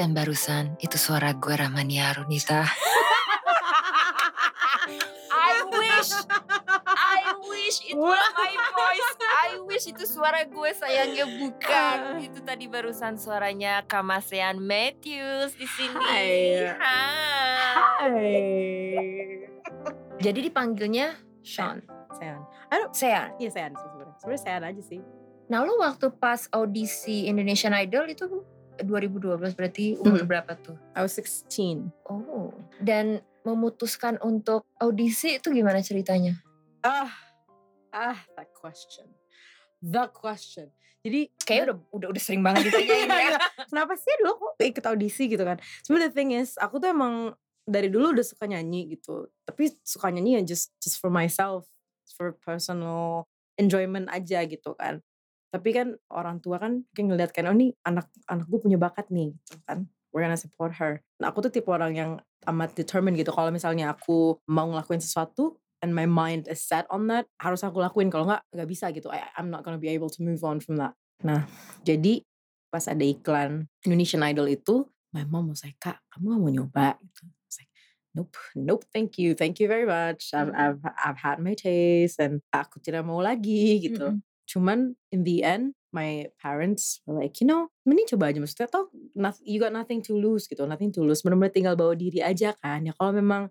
Dan barusan itu suara gue Rahmania Arunita. Wish itu suara gue sayangnya bukan. Itu tadi barusan suaranya Kamasean Matthews di sini. Hai. Hai. Jadi dipanggilnya Sean. Sean. Sean. Iya Sean sih sebenarnya. Sebenarnya Sean aja sih. Nah lu waktu pas audisi Indonesian Idol itu 2012 berarti umur Mhm. berapa tuh? I was 16. Oh. Dan memutuskan untuk audisi itu gimana ceritanya? Ah, ah, that question. The question. Jadi Kayaknya udah udah udah sering banget ditanyain ya. kenapa sih dulu aku ikut audisi gitu kan? Sebenarnya the thing is, aku tuh emang dari dulu udah suka nyanyi gitu. Tapi suka nyanyi ya just just for myself, for personal enjoyment aja gitu kan. Tapi kan orang tua kan kayak ngeliat kan, oh nih anak anak gue punya bakat nih gitu kan. We're gonna support her. Nah aku tuh tipe orang yang amat determined gitu. Kalau misalnya aku mau ngelakuin sesuatu and my mind is set on that, harus aku lakuin. Kalau nggak nggak bisa gitu. I, I'm not gonna be able to move on from that. Nah jadi pas ada iklan Indonesian Idol itu, my mom was like, kak kamu gak mau nyoba? Gitu. I was like, nope, nope, thank you, thank you very much. I've, I've, I've had my taste and aku tidak mau lagi gitu. Mm-mm. Cuman in the end, my parents were like, you know, mending coba aja. Maksudnya toh, you got nothing to lose gitu, nothing to lose. Benar-benar tinggal bawa diri aja kan. Ya kalau memang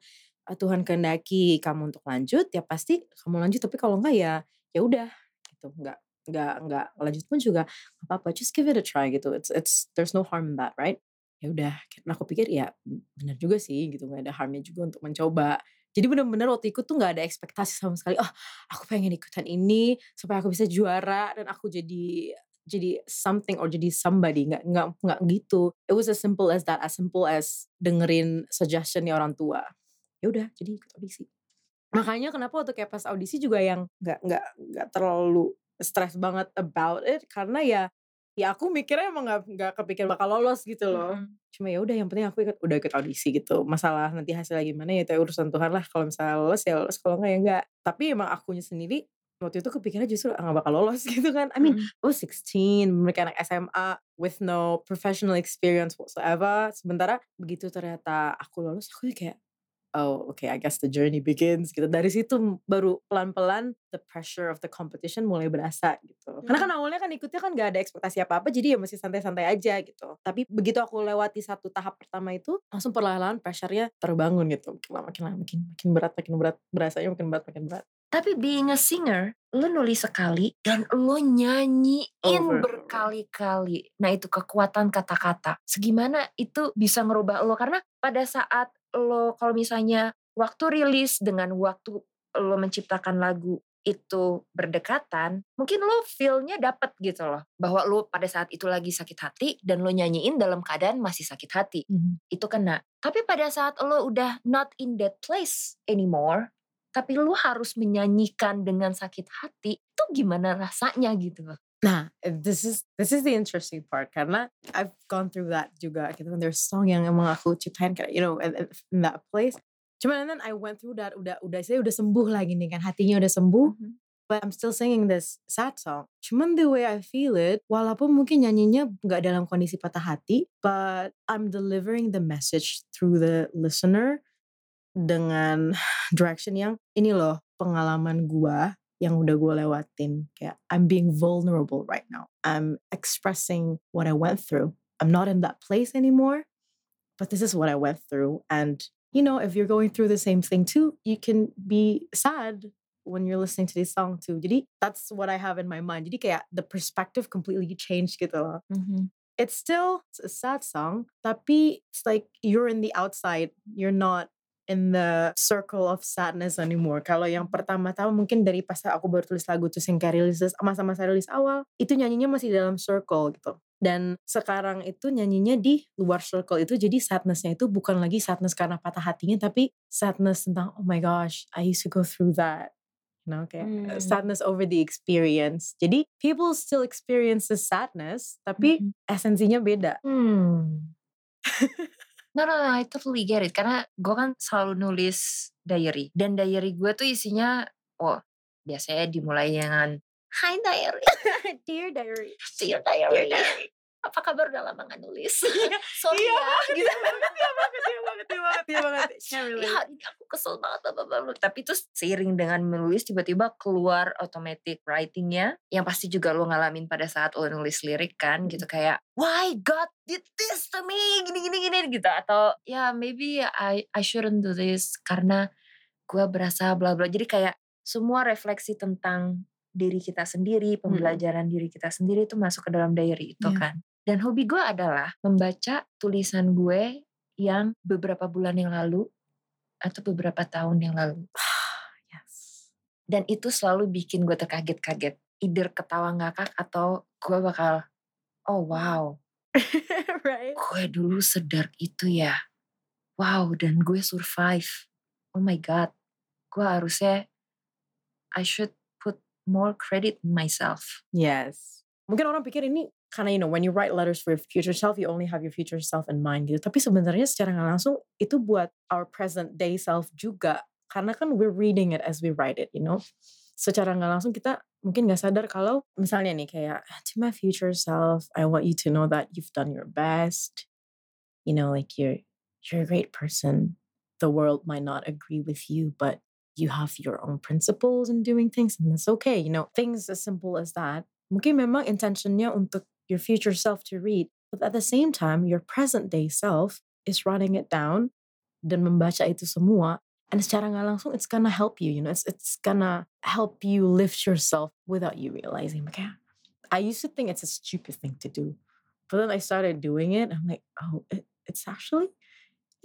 Tuhan kehendaki kamu untuk lanjut, ya pasti kamu lanjut. Tapi kalau enggak ya, ya udah gitu. Enggak, enggak, enggak lanjut pun juga nggak apa-apa. Just give it a try gitu. It's, it's, there's no harm in that, right? Ya udah. Nah aku pikir ya benar juga sih gitu. Nggak ada harmnya juga untuk mencoba. Jadi benar-benar waktu ikut tuh nggak ada ekspektasi sama sekali. Oh aku pengen ikutan ini supaya aku bisa juara dan aku jadi jadi something or jadi somebody nggak nggak nggak gitu it was as simple as that as simple as dengerin suggestionnya orang tua ya udah jadi ikut audisi. Makanya kenapa waktu kayak pas audisi juga yang nggak nggak nggak terlalu stres banget about it karena ya ya aku mikirnya emang nggak nggak kepikir bakal lolos gitu loh. Mm-mm. cuma ya udah yang penting aku ikut udah ikut audisi gitu. Masalah nanti hasilnya gimana ya itu urusan Tuhan lah. Kalau misalnya lolos ya lolos kalau enggak ya enggak tapi emang akunya sendiri waktu itu kepikirannya justru "Ah, nggak bakal lolos gitu kan. I mean Mm. I was 16 mereka anak SMA with no professional experience whatsoever. Sementara begitu ternyata aku lolos aku kayak oh okay I guess the journey begins gitu dari situ baru pelan-pelan the pressure of the competition mulai berasa gitu karena kan awalnya kan ikutnya kan gak ada ekspektasi apa-apa jadi ya masih santai-santai aja gitu tapi begitu aku lewati satu tahap pertama itu langsung perlahan-lahan pressure-nya terbangun gitu makin lama makin lama makin makin berat makin berat berasanya makin berat makin berat Tapi being a singer, lo nulis sekali dan lo nyanyiin berkali-kali. Nah itu kekuatan kata-kata. Segimana itu bisa ngerubah lo? Karena pada saat lo kalau misalnya waktu rilis dengan waktu lo menciptakan lagu itu berdekatan, mungkin lo feel-nya dapet gitu loh. Bahwa lo pada saat itu lagi sakit hati dan lo nyanyiin dalam keadaan masih sakit hati. Itu kena. Tapi pada saat lo udah not in that place anymore, tapi lu harus menyanyikan dengan sakit hati itu gimana rasanya gitu loh Nah, this is this is the interesting part karena I've gone through that juga gitu kan. There's song yang emang aku ciptain kayak you know in, in- that place. Cuman and then I went through that udah udah saya udah sembuh lagi nih kan hatinya udah sembuh. But I'm still singing this sad song. Cuman the way I feel it, walaupun mungkin nyanyinya nggak dalam kondisi patah hati, but I'm delivering the message through the listener dengan direction yang ini loh pengalaman gua yang udah gue lewatin kayak I'm being vulnerable right now. I'm expressing what I went through. I'm not in that place anymore but this is what I went through. And you know if you're going through the same thing too you can be sad when you're listening to this song too. Jadi that's what I have in my mind. Jadi kayak the perspective completely changed gitu loh. Mm-hmm. It's still a sad song, tapi it's like you're in the outside, you're not in the circle of sadness anymore. Kalau yang pertama-tama mungkin dari pas aku baru tulis lagu terus yang kayak rilis masa-masa rilis awal, itu nyanyinya masih dalam circle gitu. Dan sekarang itu nyanyinya di luar circle itu jadi sadnessnya itu bukan lagi sadness karena patah hatinya tapi sadness tentang oh my gosh I used to go through that. You know, kayak Hmm. sadness over the experience. Jadi people still experience the sadness, tapi Mhm. esensinya beda. Hmm. No, no, no, I totally get it. Karena gue kan selalu nulis diary. Dan diary gue tuh isinya, oh biasanya dimulai dengan, Hi diary, Dear diary. dear diary. Apa kabar udah lama gak nulis? Sorry Iya ya. Gitu. iya banget, iya banget, iya banget, iya banget, iya banget. Can't Ya relate. hari ini aku kesel banget. bla, bla. Tapi terus seiring dengan menulis tiba-tiba keluar automatic writingnya. Yang pasti juga lo ngalamin pada saat lo nulis lirik kan. Gitu kayak, why God did this to me? Gini, gini, gini gitu. Atau ya maybe I, I shouldn't do this. Karena gue berasa bla bla. Jadi kayak semua refleksi tentang diri kita sendiri, pembelajaran diri kita sendiri itu masuk ke dalam diary itu Iya. kan. Dan hobi gue adalah membaca tulisan gue yang beberapa bulan yang lalu atau beberapa tahun yang lalu. Yes. Dan itu selalu bikin gue terkaget-kaget. Either ketawa ngakak atau gue bakal, oh wow, right? gue dulu sedark itu ya. Wow, dan gue survive. Oh my God, gue harusnya, I should put more credit in myself. Yes. Mungkin orang pikir ini karena you know when you write letters for your future self you only have your future self in mind gitu. Tapi sebenarnya secara nggak langsung itu buat our present day self juga. Karena kan we're reading it as we write it, you know. Secara nggak langsung kita mungkin nggak sadar kalau misalnya nih kayak to my future self, I want you to know that you've done your best. You know, like you're you're a great person. The world might not agree with you, but you have your own principles in doing things and that's okay. You know, things as simple as that. Mungkin memang intentionnya untuk your future self to read, but at the same time, your present day self is writing it down dan membaca itu semua. And secara nggak langsung, it's gonna help you. You know, it's it's gonna help you lift yourself without you realizing. Makanya, I used to think it's a stupid thing to do, but then I started doing it. I'm like, oh, it, it's actually,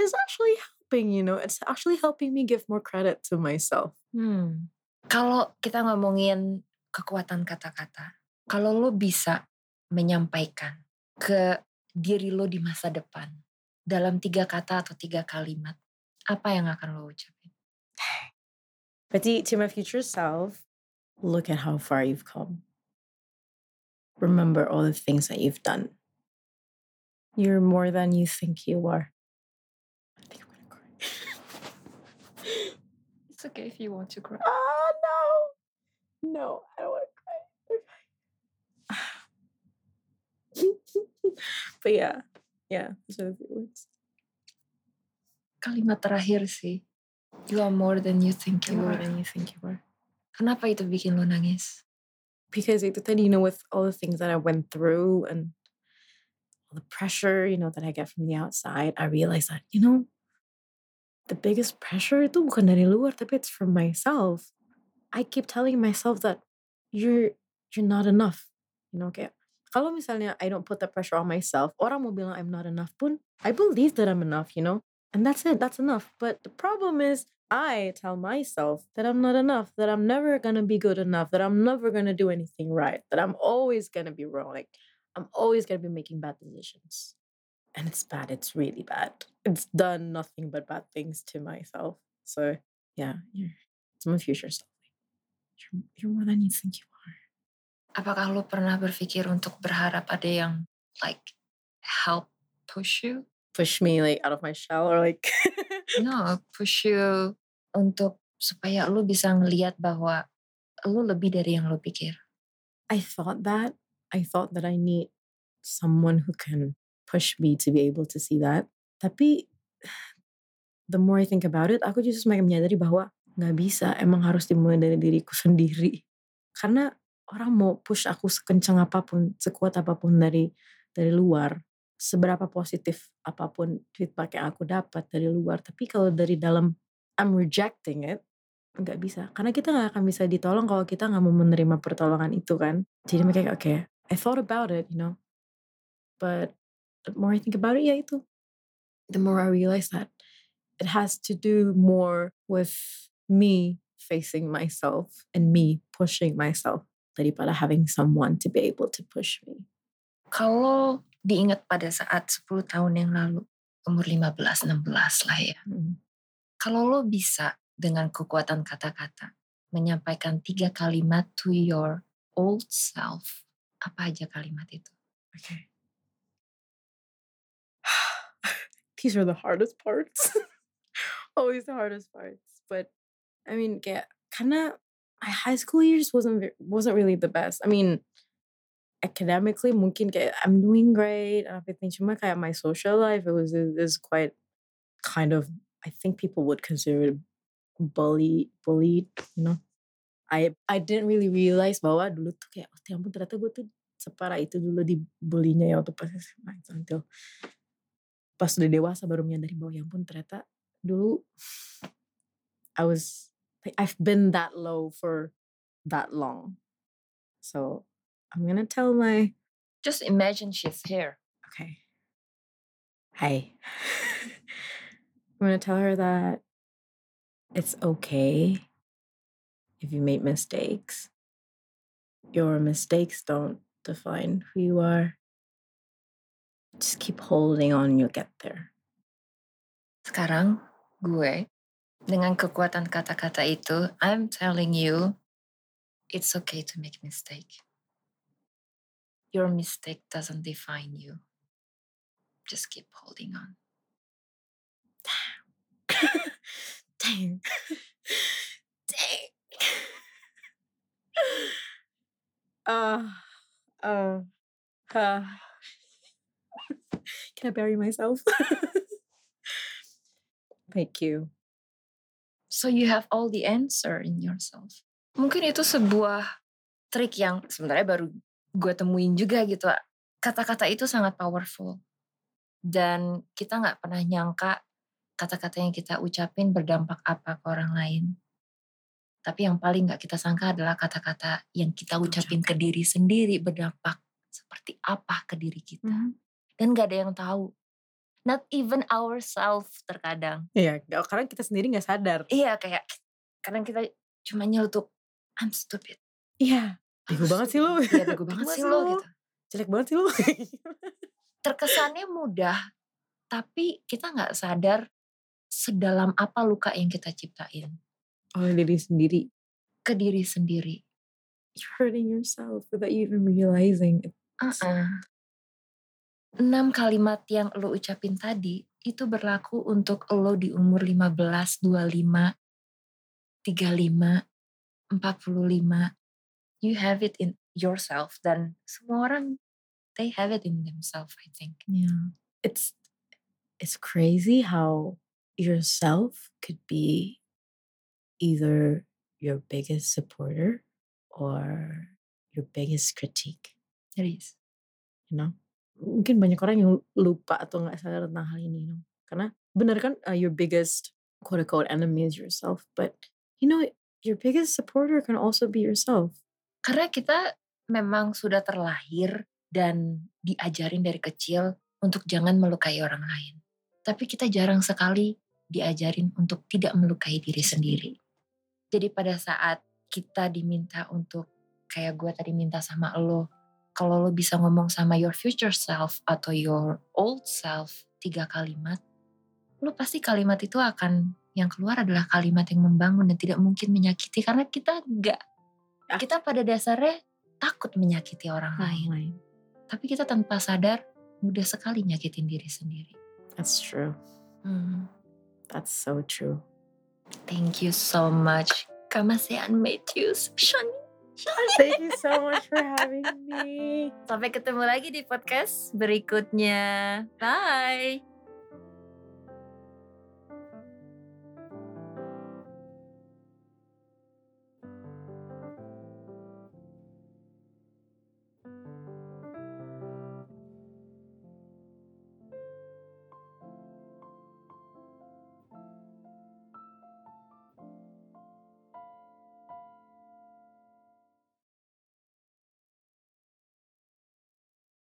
it's actually helping. You know, it's actually helping me give more credit to myself. Hmm. Kalau kita ngomongin kekuatan kata-kata, kalau lo bisa menyampaikan ke diri lo di masa depan dalam tiga kata atau tiga kalimat, apa yang akan lo ucapin? Berarti to my future self, look at how far you've come. Remember all the things that you've done. You're more than you think you are. I think I'm gonna cry. It's okay if you want to cry. oh no. No, I don't want to but yeah, yeah, those are the three words. Kalimat terakhir sih, you are more than you think you You're more than you think you are. Kenapa itu bikin lo nangis? because itu tadi, you know, with all the things that I went through and all the pressure, you know, that I get from the outside, I realized that, you know, the biggest pressure itu bukan dari luar, tapi it's from myself. I keep telling myself that you're you're not enough. You know, kayak kalau misalnya I don't put that pressure on myself, orang mau bilang I'm not enough pun, I believe that I'm enough, you know? And that's it, that's enough. But the problem is I tell myself that I'm not enough, that I'm never gonna be good enough, that I'm never gonna do anything right, that I'm always gonna be wrong. Like I'm always gonna be making bad decisions. And it's bad, it's really bad. It's done nothing but bad things to myself. So yeah, you're it's my future self. You're, you're more than you think you are. Apakah lo pernah berpikir untuk berharap ada yang like help push you? Push me like out of my shell or like No, push you untuk supaya lo bisa ngelihat bahwa lo lebih dari yang lo pikir. I thought that. I thought that I need someone who can push me to be able to see that. Tapi the more I think about it, aku justru semakin menyadari bahwa nggak bisa. Emang harus dimulai dari diriku sendiri. Karena orang mau push aku sekencang apa pun, sekuat apa pun dari dari luar, seberapa positif apa pun feedback yang aku dapat dari luar. Tapi kalau dari dalam I'm rejecting it, nggak bisa. Karena kita nggak akan bisa ditolong kalau kita nggak mau menerima pertolongan itu kan. Jadi mereka oke, I thought about it, you know. But the more I think about it, ya itu. The more I realize that it has to do more with me facing myself and me pushing myself daripada having someone to be able to push me. Kalau diingat pada saat 10 tahun yang lalu, umur 15, 16 lah ya. Mm. Kalau lo bisa dengan kekuatan kata-kata menyampaikan tiga kalimat to your old self, apa aja kalimat itu? Okay. These are the hardest parts. Always the hardest parts. But I mean, kayak karena my high school years wasn't wasn't really the best. I mean, academically mungkin kayak I'm doing great and everything. Cuma kayak my social life it was is quite kind of I think people would consider it bully bullied, you know. I I didn't really realize bahwa dulu tuh kayak oh ya ternyata gue tuh separah itu dulu dibulinya ya waktu pas SMA until pas udah dewasa baru menyadari bahwa ya ampun ternyata dulu I was I've been that low for that long. So I'm gonna tell my Just imagine she's here. okay. Hi. I'm gonna tell her that it's okay if you make mistakes. Your mistakes don't define who you are. Just keep holding on, you'll get there. Sekarang gue dengan kekuatan kata-kata itu, I'm telling you, it's okay to make mistake. Your mistake doesn't define you. Just keep holding on. Dang. Dang. Uh, uh, uh. Can I bury myself? Thank you. So you have all the answer in yourself. Mungkin itu sebuah trik yang sebenarnya baru gue temuin juga gitu. Kata-kata itu sangat powerful. Dan kita nggak pernah nyangka kata-kata yang kita ucapin berdampak apa ke orang lain. Tapi yang paling nggak kita sangka adalah kata-kata yang kita ucapin ke diri sendiri berdampak seperti apa ke diri kita. Dan gak ada yang tahu. Not even ourselves terkadang. Iya, karena kita sendiri nggak sadar. Iya kayak kadang kita cuma nyelutuk I'm stupid. Iya, bego banget sih lu. Iya bego banget sih lo gitu. Jelek banget sih lu. Terkesannya mudah, tapi kita nggak sadar sedalam apa luka yang kita ciptain Oleh diri sendiri. ke diri sendiri. You're hurting yourself without you even realizing it. Uh-uh. Enam kalimat yang lo ucapin tadi itu berlaku untuk lo di umur 15, 25, 35, 45. You have it in yourself dan semua orang they have it in themselves I think. Yeah. It's it's crazy how yourself could be either your biggest supporter or your biggest critique, It is. you know? Mungkin banyak orang yang lupa atau nggak sadar tentang hal ini, know? Karena benar kan uh, your biggest quote unquote enemy is yourself, but you know your biggest supporter can also be yourself. Karena kita memang sudah terlahir dan diajarin dari kecil untuk jangan melukai orang lain. Tapi kita jarang sekali diajarin untuk tidak melukai diri sendiri. Jadi pada saat kita diminta untuk kayak gue tadi minta sama lo, kalau lo bisa ngomong sama your future self atau your old self tiga kalimat, lo pasti kalimat itu akan yang keluar adalah kalimat yang membangun dan tidak mungkin menyakiti karena kita nggak Ah. kita pada dasarnya takut menyakiti orang lain. lain. Tapi kita tanpa sadar mudah sekali nyakitin diri sendiri. That's true. Hmm, That's so true. Thank you so much. Kamasean Matthews. Shani. Thank you so much for having me. Sampai ketemu lagi di podcast berikutnya. Bye.